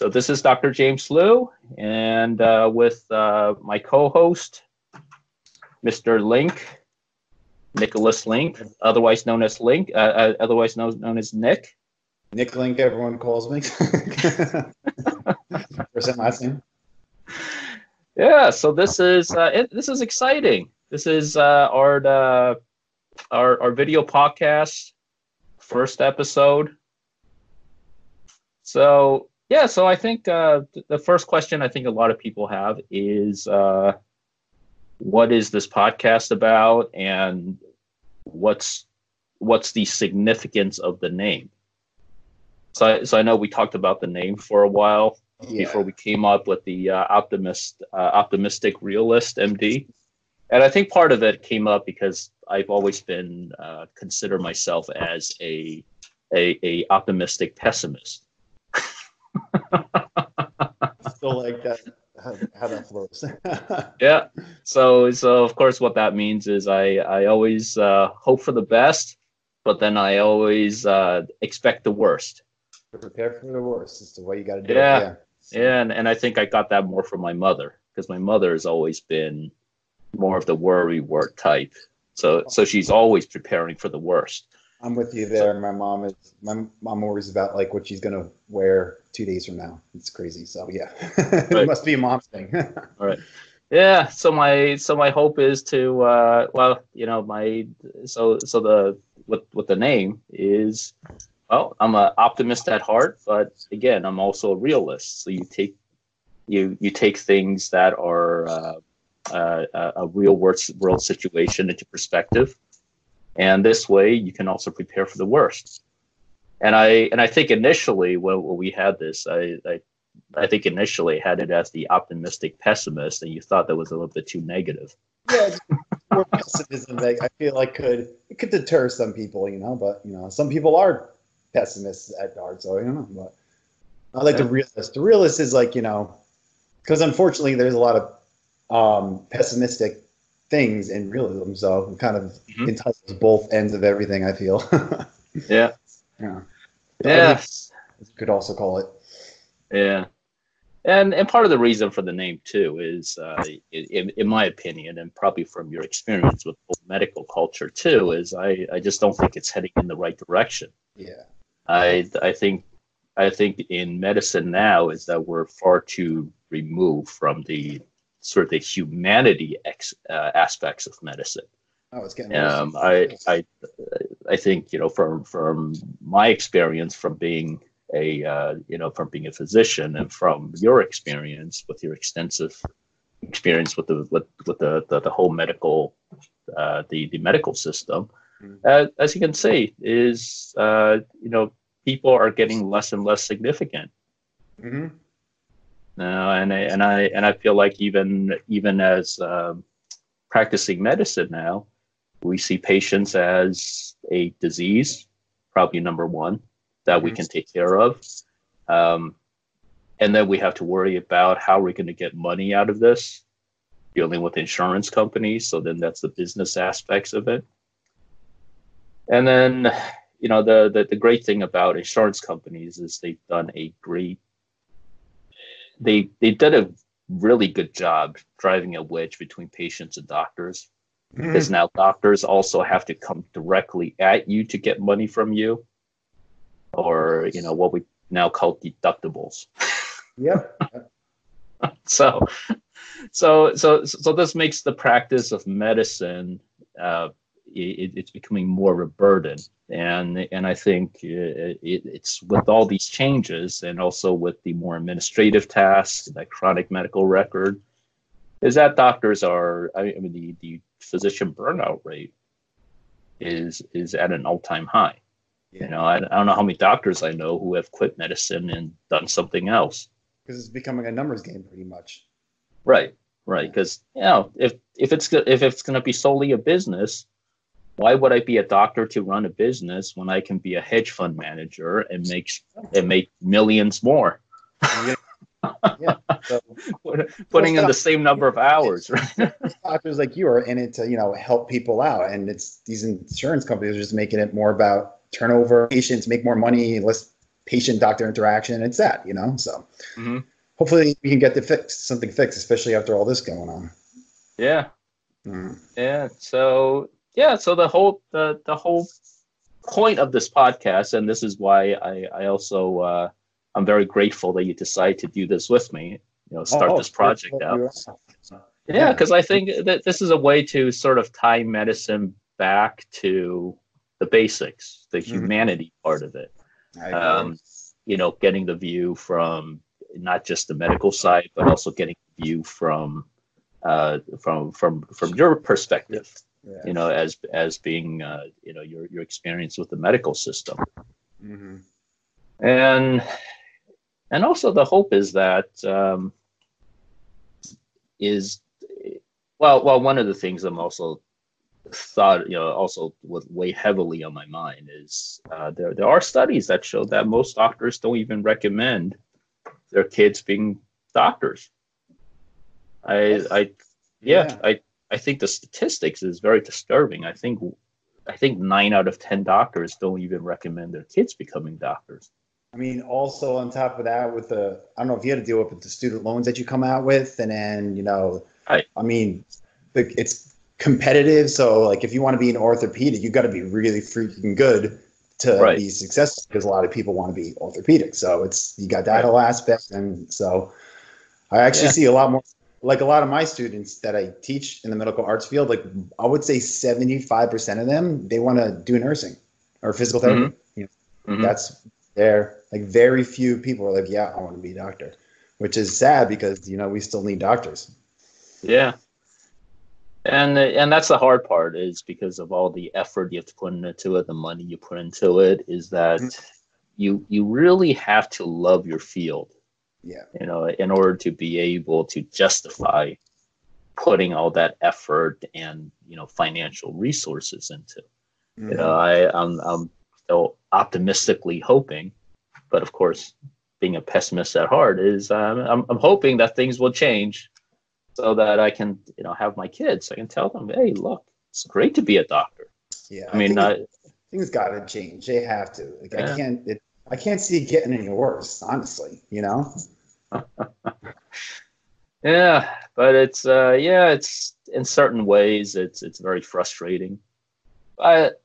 So this is Dr. James Liu, and uh, with uh, my co-host, Mr. Link, Nicholas Link, otherwise known as Link, uh, uh otherwise known, known as Nick. Nick Link, everyone calls me. First and last name. Yeah, so this is uh, it, this is exciting. This is uh, our, our our video podcast first episode. So yeah, so I think uh, the first question I think a lot of people have is uh, what is this podcast about, and what's what's the significance of the name? So, I, so I know we talked about the name for a while yeah. before we came up with the uh, optimist, uh, optimistic realist MD, and I think part of it came up because I've always been uh, consider myself as a, a a optimistic pessimist. Still like that. How, how that flows. yeah. So so of course what that means is I I always uh, hope for the best, but then I always uh, expect the worst. Prepare for the worst. It's the way you got to do yeah. it. Yeah. Yeah, and, and I think I got that more from my mother because my mother has always been more of the worry wart type. So so she's always preparing for the worst. I'm with you there. So, my mom is my mom worries about like what she's gonna wear two days from now. It's crazy. So yeah, right. it must be a mom thing. All right. Yeah. So my so my hope is to uh, well you know my so so the with with the name is well I'm an optimist at heart, but again I'm also a realist. So you take you you take things that are uh, uh, a real world world situation into perspective and this way you can also prepare for the worst. And i and i think initially when, when we had this I, I i think initially had it as the optimistic pessimist and you thought that was a little bit too negative. Yeah more pessimism that i feel like could it could deter some people you know but you know some people are pessimists at heart so i don't know but i like yeah. the realist. The realist is like you know because unfortunately there's a lot of um, pessimistic things in realism. So it kind of mm-hmm. entitles both ends of everything. I feel. yeah. Yeah. Yeah. Could also call it. Yeah. And and part of the reason for the name too is, uh, in, in my opinion, and probably from your experience with medical culture too, is I, I just don't think it's heading in the right direction. Yeah. I I think I think in medicine now is that we're far too removed from the sort of the humanity ex, uh, aspects of medicine. Oh, it's getting. Um, I, I, I think you know from from my experience from being a uh, you know from being a physician and from your experience with your extensive experience with the with, with the, the, the whole medical uh, the the medical system, mm-hmm. uh, as you can see, is uh, you know people are getting less and less significant. Mm-hmm. Uh, and I, and I and I feel like even even as um, practicing medicine now, we see patients as a disease, probably number one that we can take care of, um, and then we have to worry about how we're going to get money out of this, dealing with insurance companies. So then that's the business aspects of it, and then you know the, the the great thing about insurance companies is they've done a great they they did a really good job driving a wedge between patients and doctors. Mm-hmm. because now doctors also have to come directly at you to get money from you. Or you know what we now call deductibles. Yep. So so so so this makes the practice of medicine uh, it, it's becoming more of a burden and and I think uh, it, it's with all these changes and also with the more administrative tasks, that chronic medical record, is that doctors are I mean the, the physician burnout rate is is at an all time high. Yeah. You know, I, I don't know how many doctors I know who have quit medicine and done something else. Because it's becoming a numbers game, pretty much. Right, right. Because you know, if if it's if it's going to be solely a business, why would I be a doctor to run a business when I can be a hedge fund manager and make and make millions more? yeah, so, putting in the same number of hours. Right? Doctors like you are in it to you know help people out, and it's these insurance companies are just making it more about turnover, patients make more money, less patient doctor interaction. It's that, you know. So hmm hopefully we can get the fix something fixed, especially after all this going on. Yeah. Mm. Yeah. So yeah. So the whole the the whole point of this podcast, and this is why I I also uh, I'm very grateful that you decided to do this with me. You know, start Oh, this project out. Yeah, because I think that this is a way to sort of tie medicine back to the basics, the Mhm. humanity part of it. Um, you know, getting the view from not just the medical side, but also getting the view from uh, from from from your perspective. Yeah. You know, as as being uh, you know your your experience with the medical system, hmm and and also the hope is that um, is well well one of the things I'm also thought you know also was weigh heavily on my mind is uh, there there are studies that show that most doctors don't even recommend their kids being doctors. I I yeah, Yeah. I I think the statistics is very disturbing. I think I think nine out of ten doctors don't even recommend their kids becoming doctors. I mean, also on top of that, with the I don't know if you had to deal with the student loans that you come out with, and then you know, Right. I mean, the- it's competitive. So like, if you want to be an orthopedic, you got to be really freaking good to Right. be successful because a lot of people want to be orthopedic. So it's you got that Right. whole aspect, and so I actually Yeah. see a lot more. Like a lot of my students that I teach in the medical arts field, like I would say seventy five percent of them, they want to do nursing or physical therapy. You know, Mhm. that's there. Like very few people are like, yeah, I want to be a doctor, which is sad because you know we still need doctors. Yeah. And and that's the hard part is because of all the effort you have to put into it, the money you put into it, is that Mhm. you you really have to love your field, Yeah, you know, in order to be able to justify putting all that effort and you know financial resources into. You know, I I'm I'm still optimistically hoping, but of course, being a pessimist at heart is um, I'm I'm hoping that things will change, so that I can you know have my kids. I can tell them, hey, look, it's great to be a doctor. yeah. I mean, think I, things got to change. They have to. Like Yeah. I can't. It, I can't see it getting any worse. Honestly, you know. yeah, but it's uh, yeah, it's in certain ways it's it's very frustrating. But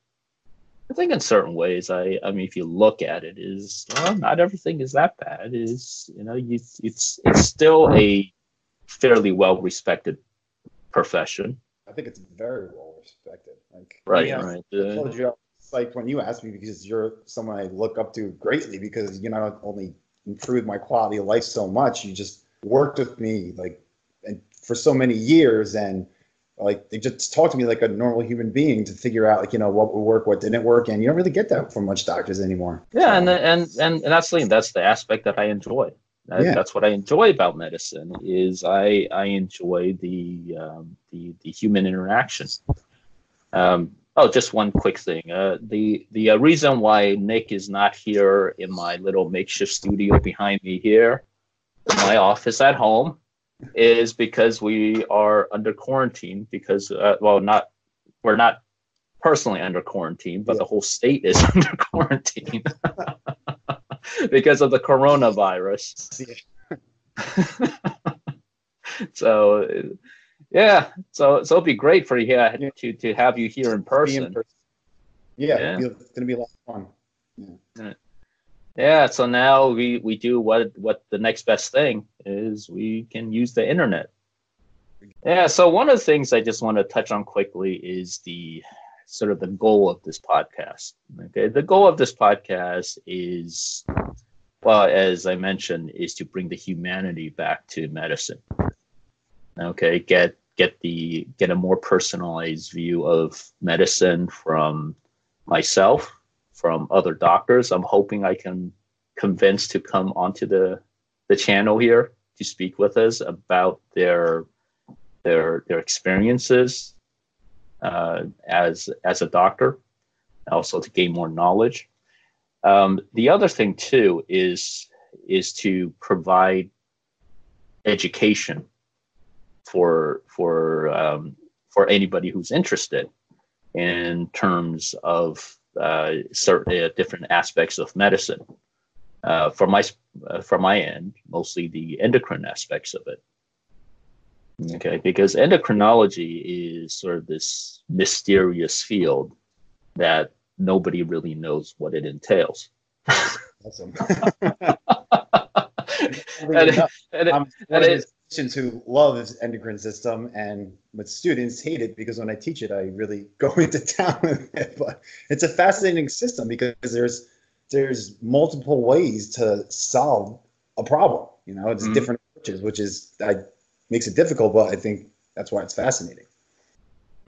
I think in certain ways, I I mean, if you look at it, is well, not everything is that bad. Is you know, you it's it's still a fairly well respected profession. I think it's very well respected. Like Right, yeah, right. I told you, like when you asked me because you're someone I look up to greatly because you not only improved my quality of life so much, you just worked with me like and for so many years and like they just talked to me like a normal human being to figure out like you know what would work, what didn't work, and you don't really get that from much doctors anymore. yeah, and So, and and, and that's the that's the aspect that I enjoy. That, Yeah. That's what I enjoy about medicine is I I enjoy the um, the the human interaction. Um, oh, just one quick thing. Uh, the the uh, reason why Nick is not here in my little makeshift studio behind me here, in my office at home, is because we are under quarantine. Because uh, well, not we're not personally under quarantine, but Yeah. the whole state is under quarantine because of the coronavirus. so yeah so so it'd be great for you uh, to to have you here in person in person. Yeah, Yeah. it's gonna be a lot of fun. yeah. So now we we do what what the next best thing is we can use the internet. Yeah so one of the things i just want to touch on quickly is the sort of the goal of this podcast. Okay the goal of this podcast is well as i mentioned is to bring the humanity back to medicine. Okay get get the get a more personalized view of medicine from myself from other doctors. I'm hoping i can convince to come onto the the channel here to speak with us about their their their experiences uh, as as a doctor also to gain more knowledge. Um, the other thing too is is to provide education for for um, for anybody who's interested in terms of uh, certain uh, different aspects of medicine. uh, from my uh, from my end, mostly the endocrine aspects of it. Okay, because endocrinology is sort of this mysterious field that nobody really knows what it entails. Awesome. and, and, of those patients who love this endocrine system, and with students hate it because when I teach it, I really go into town with it. But it's a fascinating system because there's there's multiple ways to solve a problem. You know, it's mm-hmm. different approaches, which is I makes it difficult, but I think that's why it's fascinating.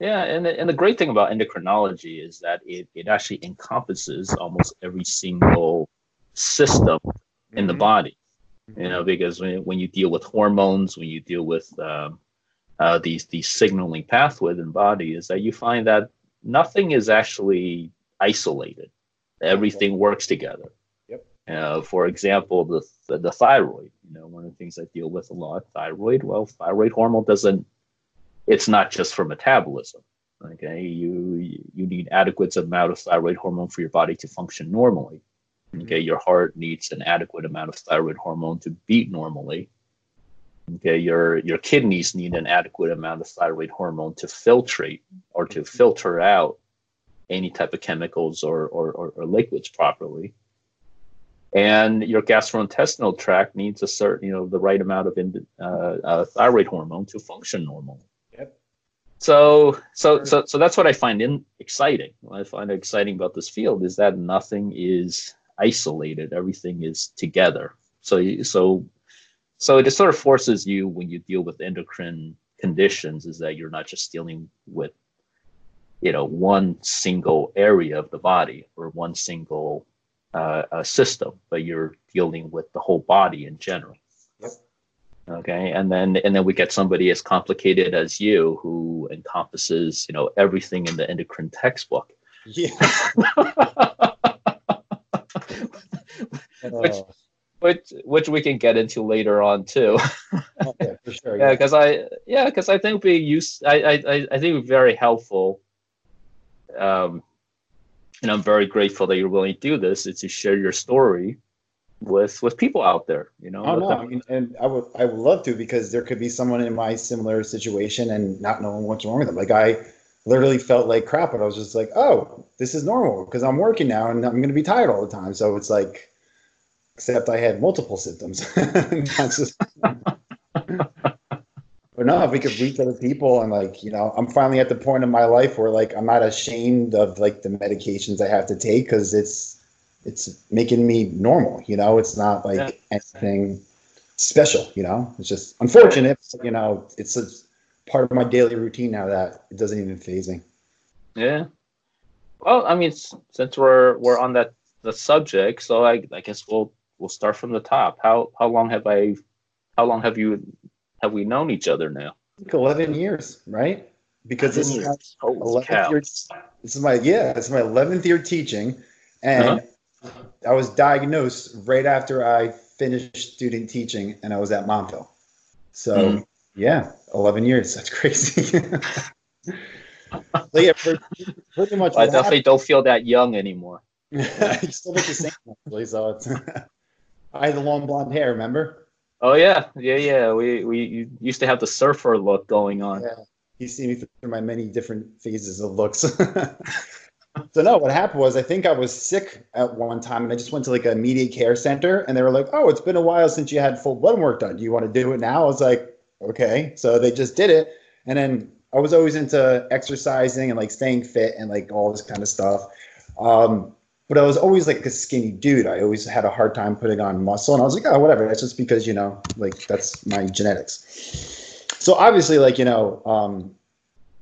Yeah, and the, and the great thing about endocrinology is that it, it actually encompasses almost every single system in the mm-hmm. body. You know, because when, when you deal with hormones, when you deal with um, uh, these these signaling pathways in body, is that you find that nothing is actually isolated. Everything works together. Yep. Uh, for example, the, the the thyroid. You know, one of the things I deal with a lot. Thyroid. Well, thyroid hormone doesn't. It's not just for metabolism. Okay, you you need adequate amount of thyroid hormone for your body to function normally. Okay, your heart needs an adequate amount of thyroid hormone to beat normally. Okay, your your kidneys need an adequate amount of thyroid hormone to filtrate or to filter out any type of chemicals or, or, or, or liquids properly. And your gastrointestinal tract needs a certain, you know, the right amount of uh, uh, thyroid hormone to function normally. Yep. So, so, so, so that's what I find in, exciting. What I find exciting about this field is that nothing is isolated. Everything is together. So so so it just sort of forces you when you deal with endocrine conditions is that you're not just dealing with you know one single area of the body or one single uh, uh, system, but you're dealing with the whole body in general. Yep. Okay, and then and then we get somebody as complicated as you who encompasses you know everything in the endocrine textbook. Yeah. which, uh, which which we can get into later on too. okay, for sure. Yeah, because yeah. I yeah, because I think we use I I I think very helpful. Um, and I'm very grateful that you're willing to do this. Is to share your story with with people out there. You know. Oh no, I mean, and I would I would love to because there could be someone in my similar situation and not knowing what's wrong with them. Like I literally felt like crap, but I was just like, oh, this is normal because I'm working now and I'm going to be tired all the time. So it's like, except I had multiple symptoms. just, but no, if we could reach other people and like, you know, I'm finally at the point in my life where like I'm not ashamed of like the medications I have to take because it's it's making me normal. You know, it's not like yeah. anything special. You know, it's just unfortunate. You know, it's a part of my daily routine now that it doesn't even phase me. Yeah. Well, I mean, since we're we're on that the subject, so I, I guess we'll we'll start from the top. How how long have I how long have you have we known each other now? Eleven years, right? Because this is, year, this is my yeah, this is my eleventh year teaching, and uh-huh. I was diagnosed right after I finished student teaching, and I was at Montville. So mm. Yeah, 11 years. That's crazy. so yeah, pretty, pretty much. I definitely happened. don't feel that young anymore. you still look the same, actually. So it's. I had the long blonde hair. Remember? Oh yeah, yeah, yeah. We we used to have the surfer look going on. Yeah, you see me through my many different phases of looks. so no, what happened was I think I was sick at one time, and I just went to like a immediate care center, and they were like, "Oh, it's been a while since you had full blood work done. Do you want to do it now?" I was like, okay. So they just did it. And then I was always into exercising and like staying fit and like all this kind of stuff. Um, but I was always like a skinny dude. I always had a hard time putting on muscle. And I was like, oh, whatever. That's just because, you know, like that's my genetics. So obviously, like, you know, um,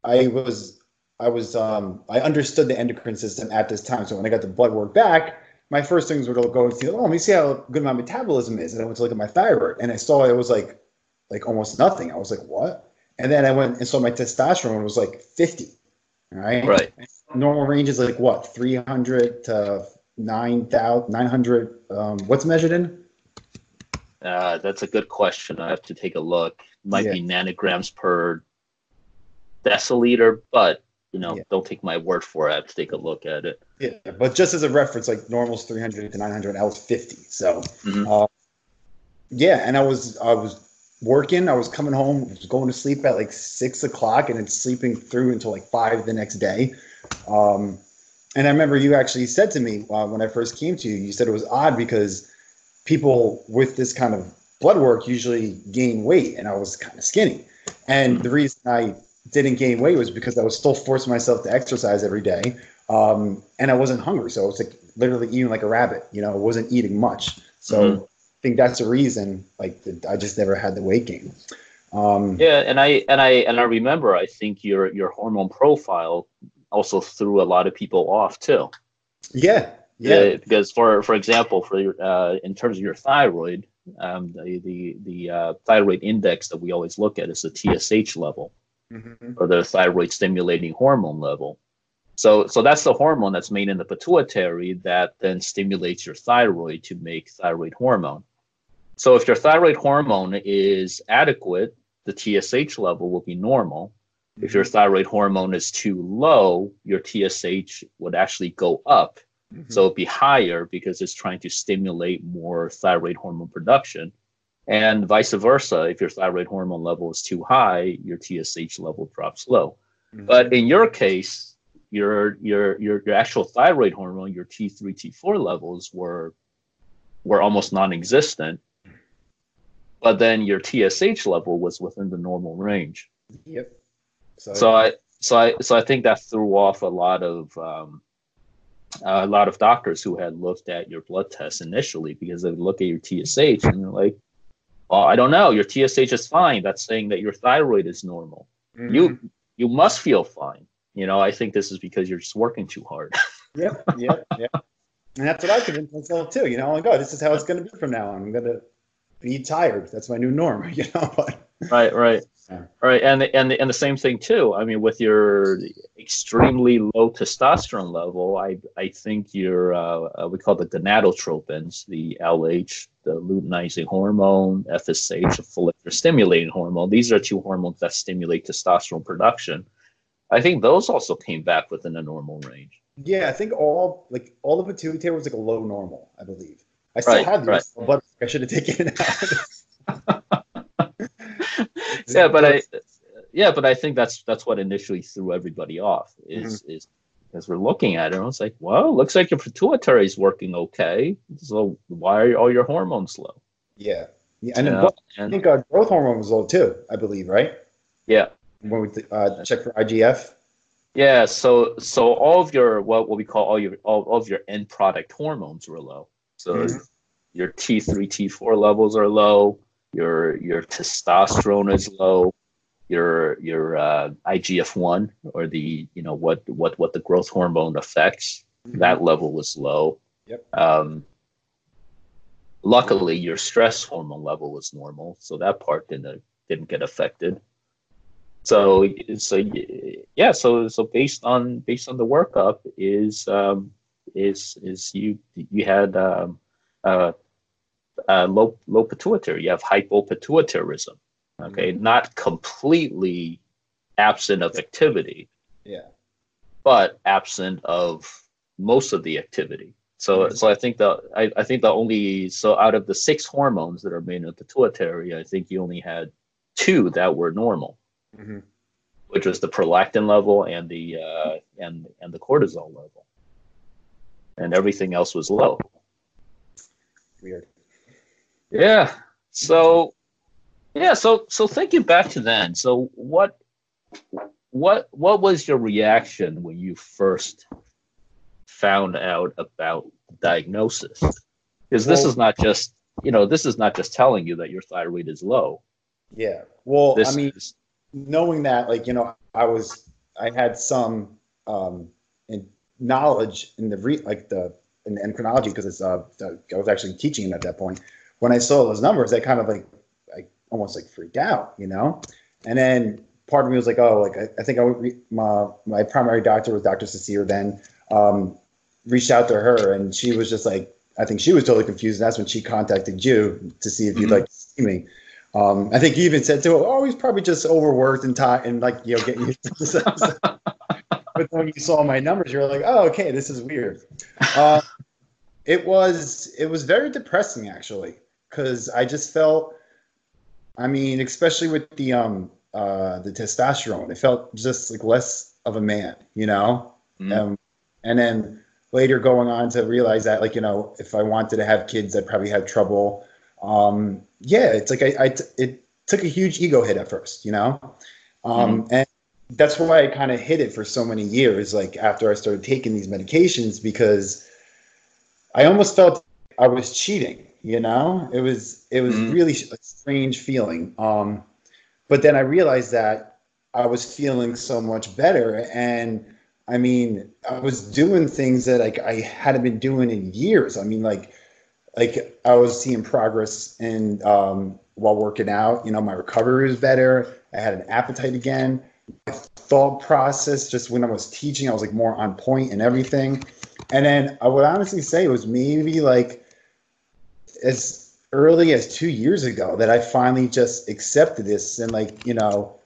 I was, I was, um, I understood the endocrine system at this time. So when I got the blood work back, my first things were to go and see, oh, let me see how good my metabolism is. And I went to look at my thyroid and I saw it was like like almost nothing. I was like, what? And then I went and saw my testosterone was like 50. Right. Right. Normal range is like what, 300 to 9,000, 900. Um, what's measured in? Uh, that's a good question. I have to take a look. Might yeah. be nanograms per deciliter, but you know, Yeah. don't take my word for it. I have to take a look at it. Yeah, but just as a reference, like normal's 300 to 900, I was 50. So, Mhm. uh, yeah, and I was I was working. I was coming home, was going to sleep at like six o'clock, and then sleeping through until like five the next day. Um, and I remember you actually said to me uh, when I first came to you, you said it was odd because people with this kind of blood work usually gain weight, and I was kind of skinny. And the reason I didn't gain weight was because I was still forcing myself to exercise every day, um, and I wasn't hungry, so I was like literally eating like a rabbit. You know, I wasn't eating much. So Mhm. I think that's the reason. Like that I just never had the weight gain. Um, Yeah, and I and I and I remember I think your your hormone profile also threw a lot of people off too. yeah, yeah, Uh, because for for example, for your, uh, in terms of your thyroid, um, the the the uh, thyroid index that we always look at is the TSH level Mhm. or the thyroid stimulating hormone level. So so that's the hormone that's made in the pituitary that then stimulates your thyroid to make thyroid hormone. So if your thyroid hormone is adequate, the TSH level will be normal. If your thyroid hormone is too low, your TSH would actually go up Mhm. so it'd be higher because it's trying to stimulate more thyroid hormone production. And vice versa, if your thyroid hormone level is too high, your TSH level drops low. Mhm. But in your case, your your your, your actual thyroid hormone, your T3, T4 levels were were almost non-existent. But then your TSH level was within the normal range yep. So, so I so I so I think that threw off a lot of um, a lot of doctors who had looked at your blood test initially because they would look at your TSH and they're like, "Oh, I don't know. Your TSH is fine. That's saying that your thyroid is normal. Mhm. You you must feel fine." You know, I think this is because you're just working too hard. Yep, yep, yep. And that's what I convinced myself too. You know, like, oh, this is how it's going to be from now on. I'm going to be tired. That's my new norm. You know, but right, right, Yeah. right. And and and the same thing too. I mean, with your extremely low testosterone level, I I think your uh, uh, we call the gonadotropins, the LH, the luteinizing hormone, FSH, a follicular stimulating hormone. These are two hormones that stimulate testosterone production. I think those also came back within a normal range. yeah, I think all like all the pituitary was like a low normal. I believe. I still Right, have these, right. but I should have taken it out. yeah, but I yeah, but I think that's that's what initially threw everybody off is is as we're looking at it, I was like, well, looks like your pituitary is working okay. So why are all your hormones low? yeah, yeah, and Yeah, I think uh, growth hormone was low too. I believe, right? yeah. When we uh, check for IGF. Yeah, so so all of your what what we call all your all, all of your end product hormones were low. So Mhm. Your T three T four levels are low. Your your testosterone is low. Your your uh, IGF one or the you know what what what the growth hormone affects that level was low. Yep. Um, luckily, your stress hormone level was normal, so that part didn't didn't get affected. So so yeah, so so based on based on the workup is um, is is you you had um, uh, uh, low low pituitary, you have hypopituitarism. Okay, not completely absent of activity, Yeah. but absent of most of the activity. So, Mhm. so I think the I, I think the only so out of the six hormones that are made in the pituitary, I think you only had two that were normal, hmm which was the prolactin level and the uh, and and the cortisol level, and everything else was low. Weird. Yeah. So yeah, so so thinking back to then, so what what what was your reaction when you first found out about diagnosis? Because this Well- is not just you know, this is not just telling you that your thyroid is low. Yeah. Well, This I mean, is knowing that, like you know, I was, I had some um, in knowledge in the re, like the in the endocrinology because it's uh, I was actually teaching at that point. When I saw those numbers, I kind of like, I almost like freaked out, you know. And then part of me was like, oh, like I, I think I would re- my my primary doctor was Dr. Cecile then. Um, reached out to her, and she was just like, I think she was totally confused. And that's when she contacted you to see if you'd Mhm. like to see me. Um, I think he even said to her, "Oh, he's probably just overworked and tired, and like you know, getting used to this." but when you saw my numbers, you were like, oh, okay, this is weird. Uh, it was it was very depressing actually, because I just felt, I mean, especially with the um uh the testosterone, it felt just like less of a man, you know. Mm. Um, and then later going on to realize that like you know if I wanted to have kids, I'd probably have trouble. Um, yeah, it's like I, I it took a huge ego hit at first, you know, um, mm. and that's why I kind of hid it for so many years. Like after I started taking these medications, because I almost felt I was cheating. You know, it was it was mm really a strange feeling. Um, but then I realized that I was feeling so much better, and I mean, I was doing things that like I hadn't been doing in years. I mean, like like I was seeing progress and um, while working out. You know, my recovery was better. I had an appetite again my thought process just when I was teaching, I was like more on point and everything. And then I would honestly say it was maybe like as early as two years ago that I finally just accepted this and like, you know,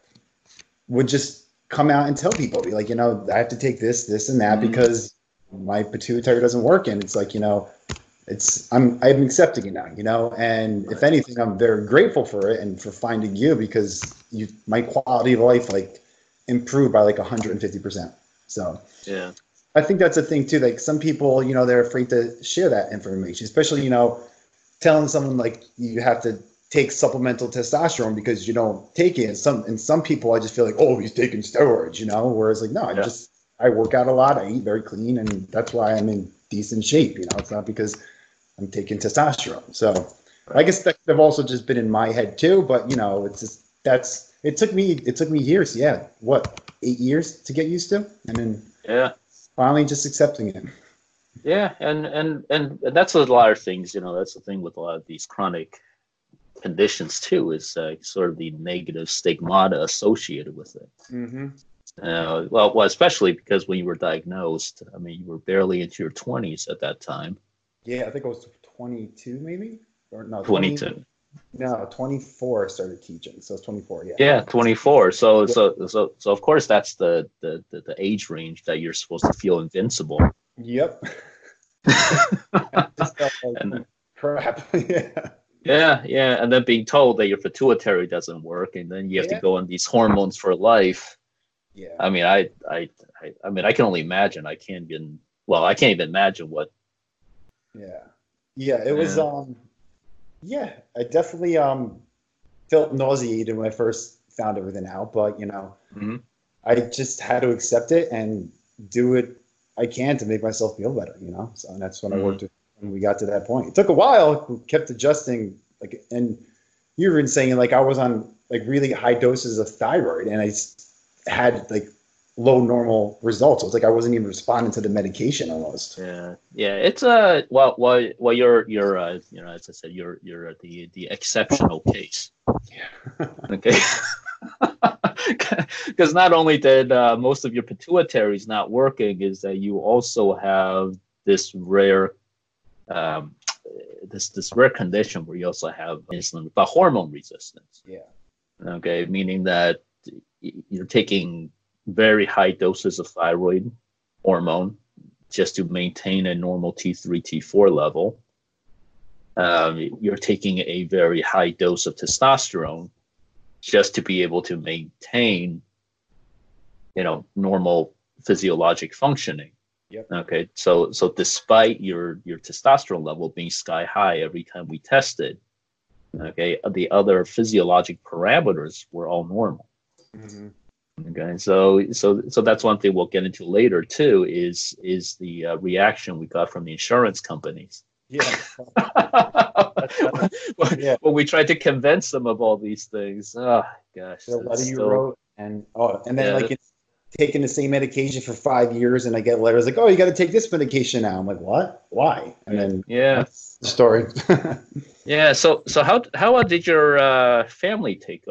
would just come out and tell people, be like, you know, I have to take this, this, and that mm-hmm. because my pituitary doesn't work. And it's like, you know, it's I'm I'm accepting it now, you know. And if anything, I'm very grateful for it and for finding you because you my quality of life like improved by like 150%. So yeah, I think that's a thing too. Like some people, you know, they're afraid to share that information, especially, you know, telling someone like you have to take supplemental testosterone because you don't take it. And some, and some people, I just feel like, oh, he's taking steroids, you know, whereas like, no, I just, I work out a lot. I eat very clean and that's why I'm in decent shape. You know, it's not because I'm taking testosterone. So I guess that have also just been in my head too, but you know, it's just, that's, it took me it took me years. Yeah, what eight years to get used to, and then yeah, finally just accepting it. Yeah, and and and that's a lot of things. You know, that's the thing with a lot of these chronic conditions too. Is uh, sort of the negative stigmata associated with it. Mm-hmm. Uh, well, well, especially because when you were diagnosed, I mean, you were barely into your twenties at that time. Yeah, I think I was twenty-two, maybe or no, 22. No, 24 I started teaching. So it's 24, yeah. Yeah, 24. So so so so of course that's the the the, the age range that you're supposed to feel invincible. Yep. crap. yeah. Yeah, yeah, and then being told that your pituitary doesn't work, and then you have yeah. to go on these hormones for life. Yeah. I mean, I, I, I, I mean, I can only imagine. I can't even. Well, I can't even imagine what. Yeah. Yeah, it was. Um, yeah, I definitely um felt nauseated when I first found everything out, but you know, mm-hmm. I just had to accept it and do it I can to make myself feel better, you know. So that's when mm-hmm. I worked with, when we got to that point. It took a while, we kept adjusting like and you were saying like I was on like really high doses of thyroid and I had like low normal results. It was like I wasn't even responding to the medication almost. Yeah, yeah. It's a uh, well, well, well. You're you're uh, you know, as I said, you're you're the the exceptional case. Yeah. okay. Because not only did uh, most of your pituitaries not working, is that you also have this rare, um, this this rare condition where you also have insulin, but hormone resistance. Yeah. Okay, meaning that you're taking very high doses of thyroid hormone just to maintain a normal T3, T4 level. Um, you're taking a very high dose of testosterone just to be able to maintain, you know, normal physiologic functioning. Yep. Okay. So so despite your your testosterone level being sky high every time we tested, okay, the other physiologic parameters were all normal. Mm-hmm. Okay, so so so that's one thing we'll get into later too. Is is the uh, reaction we got from the insurance companies? Yeah. yeah. When we tried to convince them of all these things, oh gosh. The letter you still... wrote, and oh, and then yeah, like it's taking the same medication for five years, and I get letters like, "Oh, you got to take this medication now." I'm like, "What? Why?" And then yeah, the story. yeah. So so how how did your uh, family take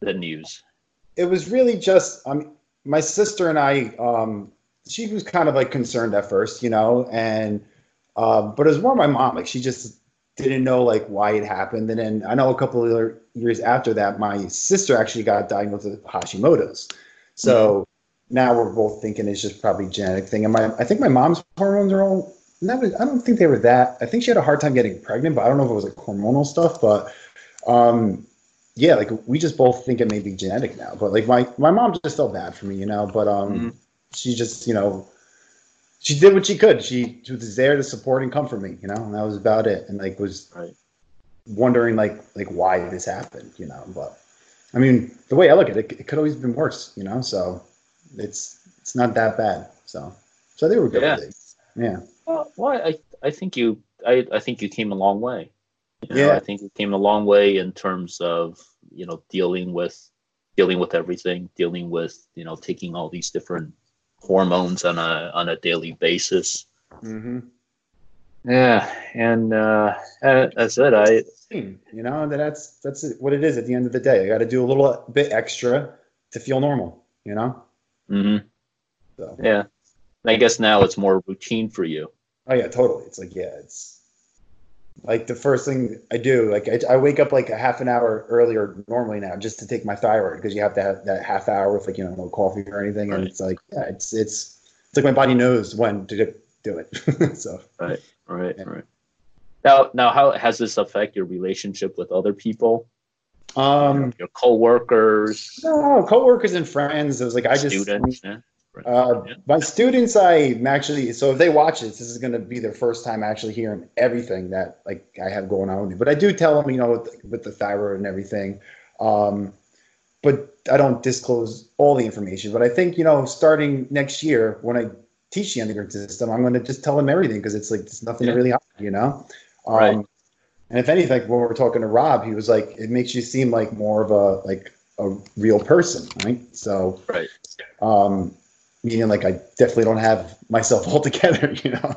the news? it was really just um, my sister and I. Um, she was kind of like concerned at first, you know, and uh, but it was more my mom. Like she just didn't know like why it happened. And then I know a couple of years after that, my sister actually got diagnosed with Hashimoto's. So now we're both thinking it's just probably genetic thing. And my, I think my mom's hormones are all. Not, I don't think they were that. I think she had a hard time getting pregnant, but I don't know if it was like hormonal stuff. But um, yeah, like we just both think it may be genetic now. But like my my mom just felt bad for me, you know. But um, mm-hmm. she just you know she did what she could. She, she was there to support and comfort me, you know, and that was about it. And like was right. wondering like like why this happened, you know. But I mean, the way I look at it, it could always have been worse, you know. So it's it's not that bad. So so they were good yeah. with it. Yeah. Well, well, I I think you I I think you came a long way. You know, yeah. I think you came a long way in terms of you know dealing with dealing with everything, dealing with you know taking all these different hormones on a on a daily basis. Mm-hmm. Yeah, and uh, as I said, I you know that that's that's what it is at the end of the day. I got to do a little bit extra to feel normal. You know. Mm-hmm. So. Yeah, I guess now it's more routine for you. Oh yeah, totally. It's like yeah, it's like the first thing I do, like I, I, wake up like a half an hour earlier normally now just to take my thyroid because you have to have that half hour with like you know no coffee or anything, right. and it's like yeah, it's it's it's like my body knows when to do it. so right, right, yeah. right. Now, now, how has this affect your relationship with other people? Um, your coworkers. No, coworkers and friends. It was like I just students. Yeah. Uh, my students, I'm actually so if they watch this, this is going to be their first time actually hearing everything that like I have going on with me. But I do tell them, you know, with, with the thyroid and everything. Um, but I don't disclose all the information. But I think you know, starting next year when I teach the endocrine system, I'm going to just tell them everything because it's like it's nothing yeah. to really hide, you know. Um, right. And if anything, when we were talking to Rob, he was like, "It makes you seem like more of a like a real person, right?" So, right. Um, meaning like I definitely don't have myself all together, you know.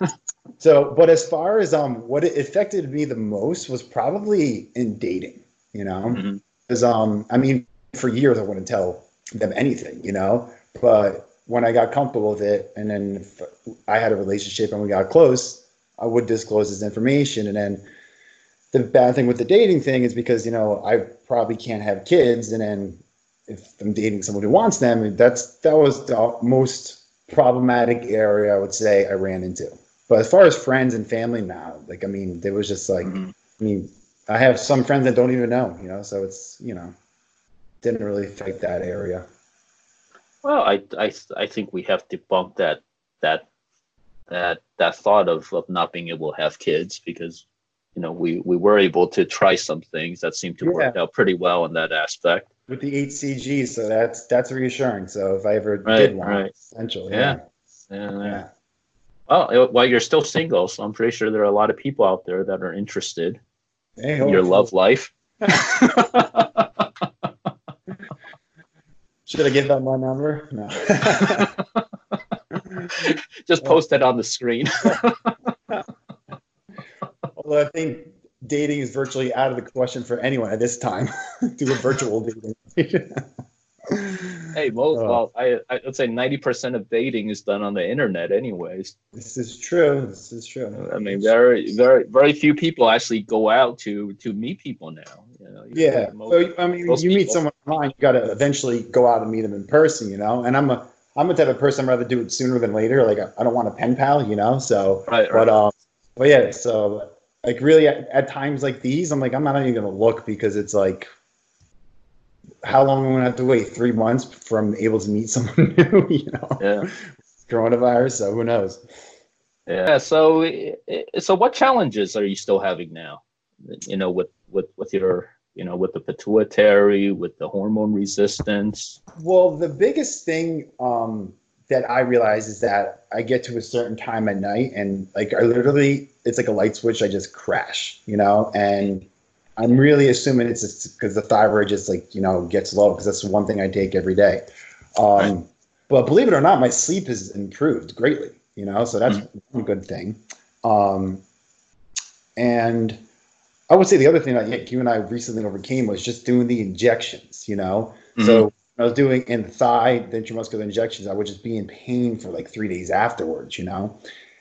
so, but as far as um, what it affected me the most was probably in dating, you know, because mm-hmm. um, I mean, for years I wouldn't tell them anything, you know, but when I got comfortable with it, and then I had a relationship and we got close, I would disclose this information, and then the bad thing with the dating thing is because you know I probably can't have kids, and then if I'm dating someone who wants them, that's that was the most problematic area I would say I ran into. But as far as friends and family now, like I mean, there was just like mm-hmm. I mean, I have some friends that don't even know, you know, so it's you know, didn't really affect that area. Well, I I I think we have debunked that that that that thought of of not being able to have kids because you know we we were able to try some things that seemed to yeah. work out pretty well in that aspect with the HCG, so that's that's reassuring. So if I ever right, did one, right. essentially, yeah. Yeah. yeah. yeah. Well, well, you're still single, so I'm pretty sure there are a lot of people out there that are interested hey, in your love life. Should I give them my number? No. Just post it on the screen. Although I think dating is virtually out of the question for anyone at this time. Do a virtual dating. hey, most, uh, well, I I'd say ninety percent of dating is done on the internet, anyways. This is true. This is true. I mean, very, very, very few people actually go out to to meet people now. You know, yeah. Most, so I mean, you people. meet someone online, you got to eventually go out and meet them in person. You know, and I'm a I'm the type of person I'd rather do it sooner than later. Like I, I don't want a pen pal, you know. So, right, right. but um, but yeah. So like really at, at, times like these, I'm like, I'm not even gonna look because it's like, how long am I gonna have to wait? Three months from able to meet someone new, you know? Yeah. Coronavirus, so who knows? Yeah. So, so what challenges are you still having now? You know, with with with your you know with the pituitary, with the hormone resistance. Well, the biggest thing um, that I realize is that I get to a certain time at night and like I literally it's like a light switch. I just crash, you know, and I'm really assuming it's just because the thyroid just like you know gets low because that's the one thing I take every day. Um. But believe it or not, my sleep has improved greatly, you know, so that's mm-hmm. a good thing. Um, and I would say the other thing that you and I recently overcame was just doing the injections, you know. Mm-hmm. So I was doing in the thigh, the intramuscular injections, I would just be in pain for like three days afterwards, you know?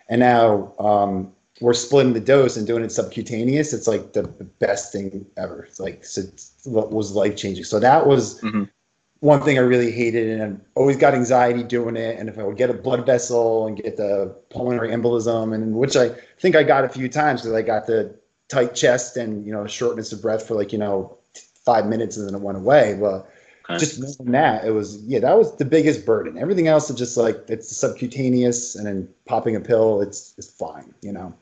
And now um, we're splitting the dose and doing it subcutaneous. It's like the, best thing ever. It's like, so what was life changing. So that was, mm-hmm. one thing I really hated, and I always got anxiety doing it. And if I would get a blood vessel and get the pulmonary embolism, and which I think I got a few times because I got the tight chest and you know shortness of breath for like you know five minutes and then it went away. But okay. just knowing that, it was yeah, that was the biggest burden. Everything else is just like it's subcutaneous, and then popping a pill, it's it's fine, you know.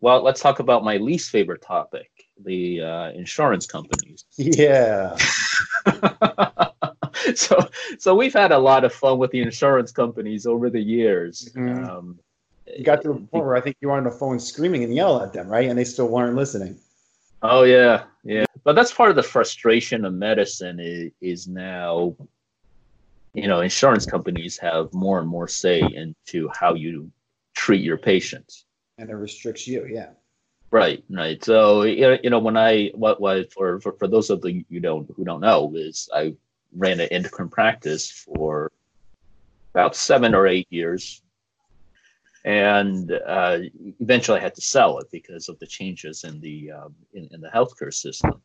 Well, let's talk about my least favorite topic: the uh, insurance companies. Yeah. so so we've had a lot of fun with the insurance companies over the years. Mm-hmm. Um, you got to the point where I think you were on the phone screaming and yell at them, right? And they still weren't listening. Oh yeah, yeah. But that's part of the frustration of medicine is, is now, you know, insurance companies have more and more say into how you treat your patients. And it restricts you, yeah. Right, right. So you know, when I what what for for, for those of the you don't who don't know is I ran an endocrine practice for about seven or eight years and uh, eventually I had to sell it because of the changes in the um, in, in, the healthcare system.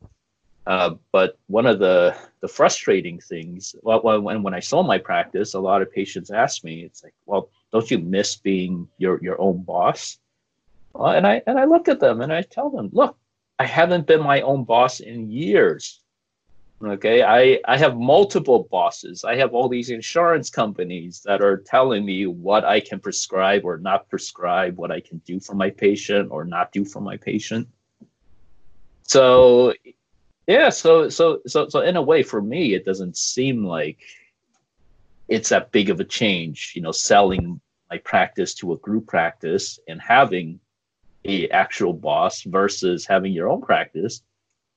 Uh, but one of the the frustrating things, well, when when I sold my practice, a lot of patients ask me, it's like, well, don't you miss being your your own boss? Well, and I and I look at them and I tell them, look, I haven't been my own boss in years. Okay, I, I have multiple bosses. I have all these insurance companies that are telling me what I can prescribe or not prescribe, what I can do for my patient or not do for my patient. So, yeah, so so so so in a way, for me, it doesn't seem like it's that big of a change. You know, selling my practice to a group practice and having a actual boss versus having your own practice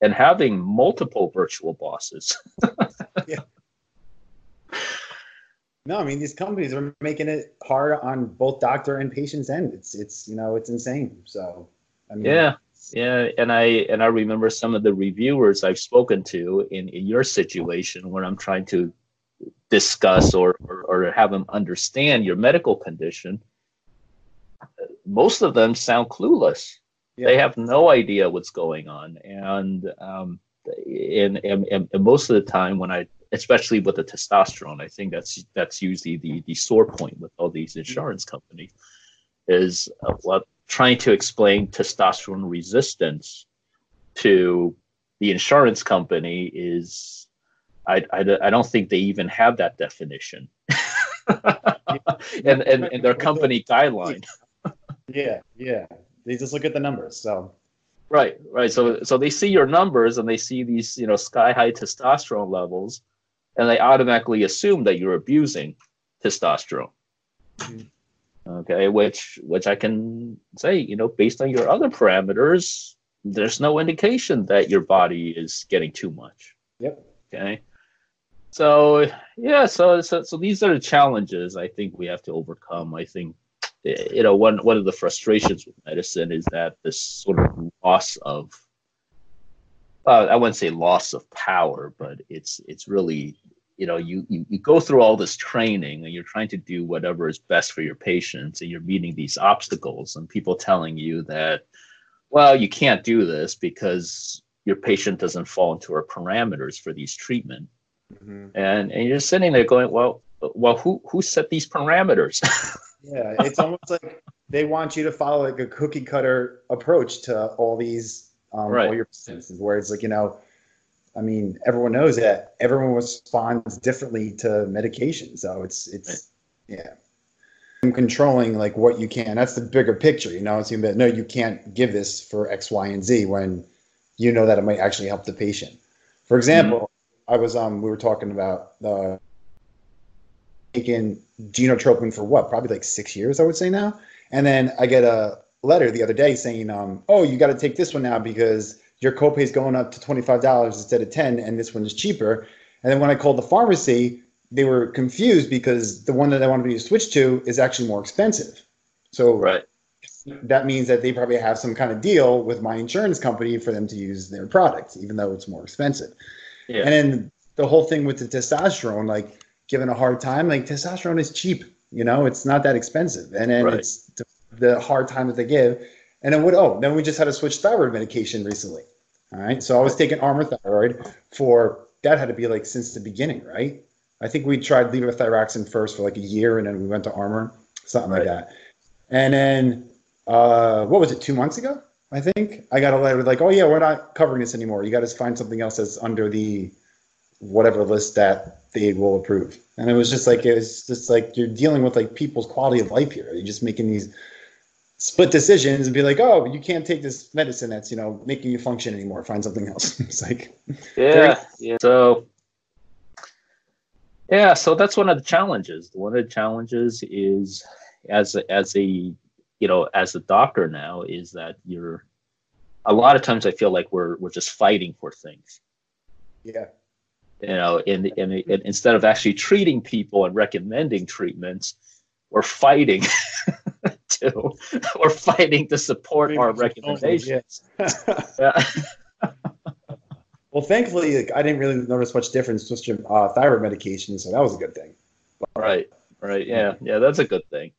and having multiple virtual bosses. yeah. No, I mean these companies are making it hard on both doctor and patient's end. It's it's you know it's insane. So I mean, yeah, yeah, and I and I remember some of the reviewers I've spoken to in in your situation when I'm trying to discuss or or, or have them understand your medical condition. Most of them sound clueless. Yeah. They have no idea what's going on, and um, and, and, and most of the time when I, especially with the testosterone, I think that's that's usually the the sore point with all these insurance companies, is uh, what trying to explain testosterone resistance to the insurance company is I, I, I don't think they even have that definition and, and, and their company guideline. yeah, yeah. They just look at the numbers. So right, right. So so they see your numbers and they see these you know sky high testosterone levels, and they automatically assume that you're abusing testosterone. Mm-hmm. Okay, which which I can say you know based on your other parameters, there's no indication that your body is getting too much. Yep. Okay. So yeah, so so so these are the challenges I think we have to overcome. I think you know one one of the frustrations with medicine is that this sort of loss of uh, I wouldn't say loss of power, but it's it's really you know you, you you go through all this training and you're trying to do whatever is best for your patients and you're meeting these obstacles and people telling you that well you can't do this because your patient doesn't fall into our parameters for these treatment mm-hmm. and and you're sitting there going well well who who set these parameters Yeah, it's almost like they want you to follow like a cookie cutter approach to all these um, right. all your businesses, where it's like you know, I mean, everyone knows that everyone responds differently to medication, so it's it's yeah. I'm controlling like what you can. That's the bigger picture, you know. It's that no, you can't give this for X, Y, and Z when you know that it might actually help the patient. For example, mm-hmm. I was um we were talking about the taken genotropin for what? Probably like six years, I would say now. And then I get a letter the other day saying, um, "Oh, you got to take this one now because your copay is going up to twenty five dollars instead of ten, and this one is cheaper." And then when I called the pharmacy, they were confused because the one that I wanted to switch to is actually more expensive. So right. that means that they probably have some kind of deal with my insurance company for them to use their product, even though it's more expensive. Yeah. And then the whole thing with the testosterone, like given a hard time. Like testosterone is cheap, you know, it's not that expensive, and then right. it's the hard time that they give. And then what? Oh, then we just had to switch thyroid medication recently. All right, so I was taking Armour thyroid for that had to be like since the beginning, right? I think we tried levothyroxine first for like a year, and then we went to Armour, something right. like that. And then uh, what was it? Two months ago, I think I got a letter like, "Oh yeah, we're not covering this anymore. You got to find something else that's under the whatever list that they will approve." And it was just like it was just like you're dealing with like people's quality of life here. You're just making these split decisions and be like, "Oh, you can't take this medicine that's you know making you function anymore. Find something else." it's like yeah, yeah. So yeah, so that's one of the challenges. One of the challenges is as a, as a you know as a doctor now is that you're a lot of times I feel like we're we're just fighting for things. Yeah. You know, in, in, in instead of actually treating people and recommending treatments, we're fighting to we're fighting to support our recommendations. yeah. Well, thankfully, like, I didn't really notice much difference with uh, thyroid medication, so that was a good thing. Right, right, yeah, yeah, that's a good thing.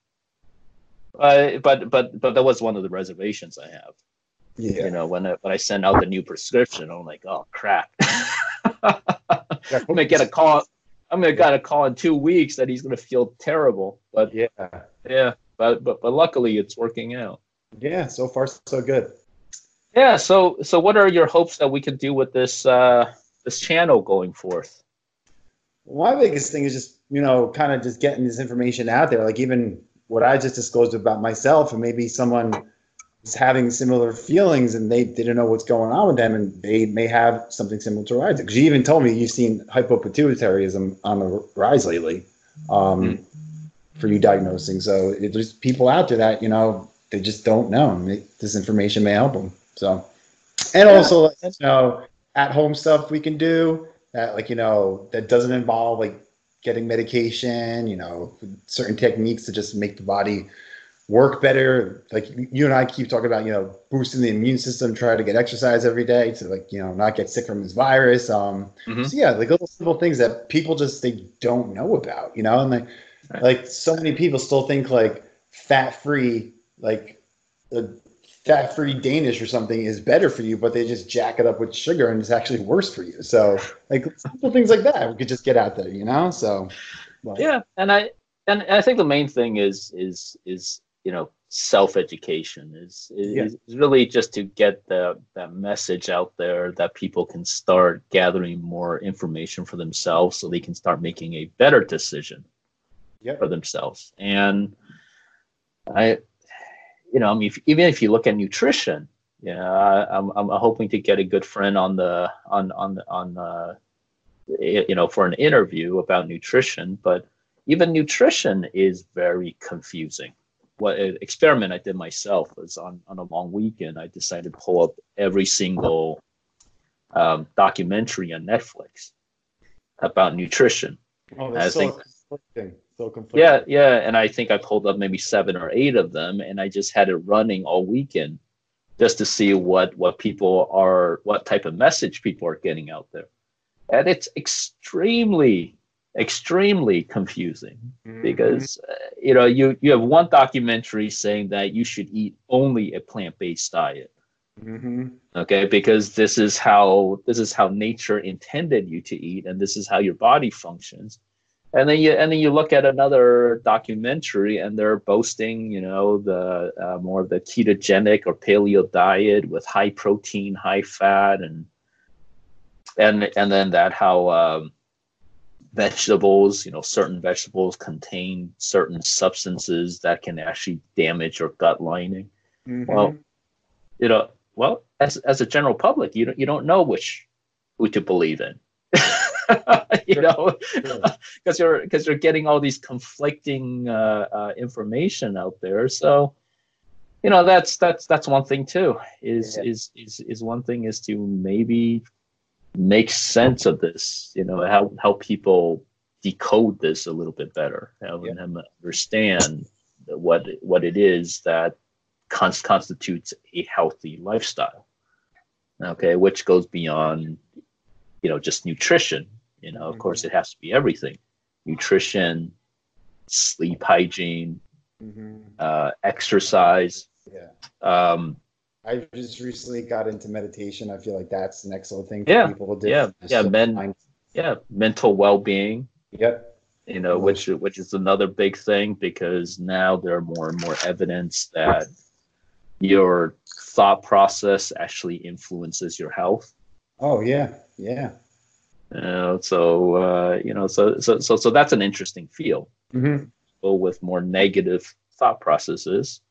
Uh, but but but that was one of the reservations I have. Yeah. You know, when I, when I send out the new prescription, I'm like, oh crap. I'm gonna get a call. I'm gonna get a call in two weeks that he's gonna feel terrible. But yeah, yeah. But but but luckily, it's working out. Yeah, so far so good. Yeah. So so what are your hopes that we can do with this uh, this channel going forth? My biggest thing is just you know kind of just getting this information out there. Like even what I just disclosed about myself, and maybe someone having similar feelings and they didn't know what's going on with them, and they may have something similar to rise. Because you even told me you've seen hypopituitarism on the rise lately um, mm. for you diagnosing. So there's people out there that you know they just don't know. This information may help them. So, and also, you know, at home stuff we can do that, like, you know, that doesn't involve like getting medication, you know, certain techniques to just make the body work better. Like you and I keep talking about, you know, boosting the immune system, try to get exercise every day to like, you know, not get sick from this virus. Um, mm-hmm. so yeah, like little simple things that people just, they don't know about, you know, and like, right. like so many people still think like fat free, like the fat-free Danish or something is better for you, but they just jack it up with sugar and it's actually worse for you. So like simple things like that, we could just get out there, you know. So yeah, and I and I think the main thing is is is you know self-education is is, yeah. is really just to get the that message out there that people can start gathering more information for themselves so they can start making a better decision yep. for themselves and i you know, I mean, if, even if you look at nutrition, you know, I, am I'm, I'm hoping to get a good friend on the on on on uh, you know for an interview about nutrition, but even nutrition is very confusing. What an experiment I did myself was on on a long weekend. I decided to pull up every single um, documentary on Netflix about nutrition. Oh, that's so think, conflicting so conflicting. Yeah, yeah, and I think I pulled up maybe seven or eight of them, and I just had it running all weekend just to see what what people are, what type of message people are getting out there, and it's extremely, extremely confusing mm-hmm. because uh, you know you you have one documentary saying that you should eat only a plant based diet. Mm-hmm. Okay, because this is how this is how nature intended you to eat, and this is how your body functions and then you and then you look at another documentary and they're boasting you know the uh, more of the ketogenic or paleo diet with high protein high fat and and and then that how um, vegetables you know certain vegetables contain certain substances that can actually damage your gut lining mm-hmm. well you know well as as a general public you don't you don't know which who to believe in you know, because you're because you're getting all these conflicting uh, uh, information out there. So, you know, that's that's that's one thing too. Is yeah. is is is one thing is to maybe make sense of this. You know, how how people decode this a little bit better, help yeah. them understand what what it is that constitutes a healthy lifestyle. Okay, which goes beyond you know just nutrition you know, of mm-hmm. course, it has to be everything: nutrition, sleep hygiene, mm-hmm. uh, exercise. Yeah. Um, I just recently got into meditation. I feel like that's an excellent thing for yeah, people to do. Yeah, yeah. Men, yeah, mental well-being. Yep. You know, which which is another big thing because now there are more and more evidence that your thought process actually influences your health. Oh yeah, yeah. You know, so uh, you know, so so so so that's an interesting field. Mm-hmm. People with more negative thought processes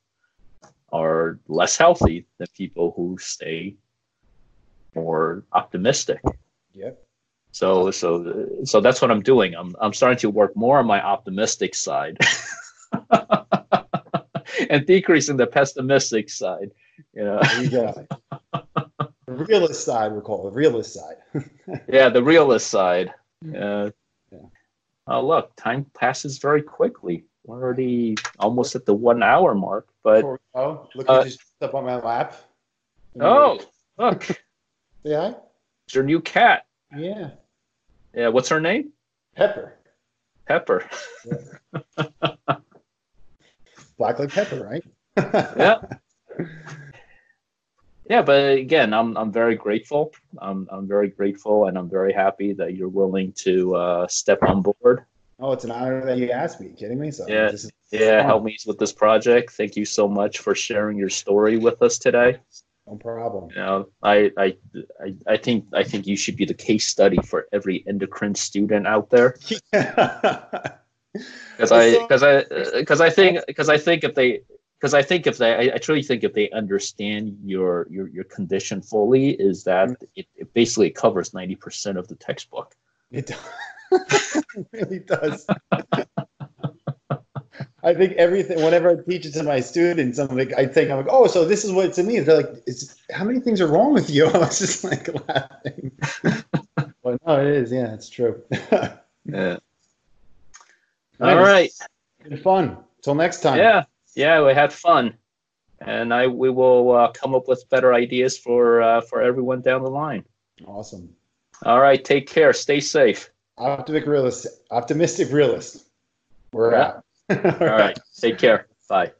are less healthy than people who stay more optimistic. Yep. So so so that's what I'm doing. I'm I'm starting to work more on my optimistic side. and decreasing the pessimistic side. You know? You go. the realist side, we call it the realist side. yeah, the realist side. Hmm. Uh, Yeah. Oh, look, time passes very quickly. We're already almost at the one hour mark, but go, look Uh, just up on my lap. oh, look, hi. it's your new cat. Yeah. Yeah, what's her name? Pepper. Pepper. Black like pepper, right? Yeah. Yeah, but again, I'm I'm very grateful. I'm I'm very grateful, and I'm very happy that you're willing to uh, step on board. Oh, it's an honor that you asked me. You kidding me? So Yeah. is Yeah, help me with this project. Thank you so much for sharing your story with us today. No problem. You know, I I I, I think I think you should be the case study for every endocrine student out there. Because I because I because I think because I think if they because I think if they I, I truly think if they understand your your your condition fully is that mm. it, it basically covers ninety percent of the textbook. It, does. it really does. I think everything. Whenever I teach it to my students, I'm like, I think I'm like, oh, so this is what it means. They're like, it's, how many things are wrong with you? I was just like laughing. but no, it is. Yeah, it's true. Yeah. All right. Good fun. Till next time. Yeah. Yeah. We had fun, and I we will uh, come up with better ideas for uh, for everyone down the line. Awesome. All right. Take care. Stay safe. Optimistic realist. Optimistic realist. We're Yeah. out. All right. Take care. Bye.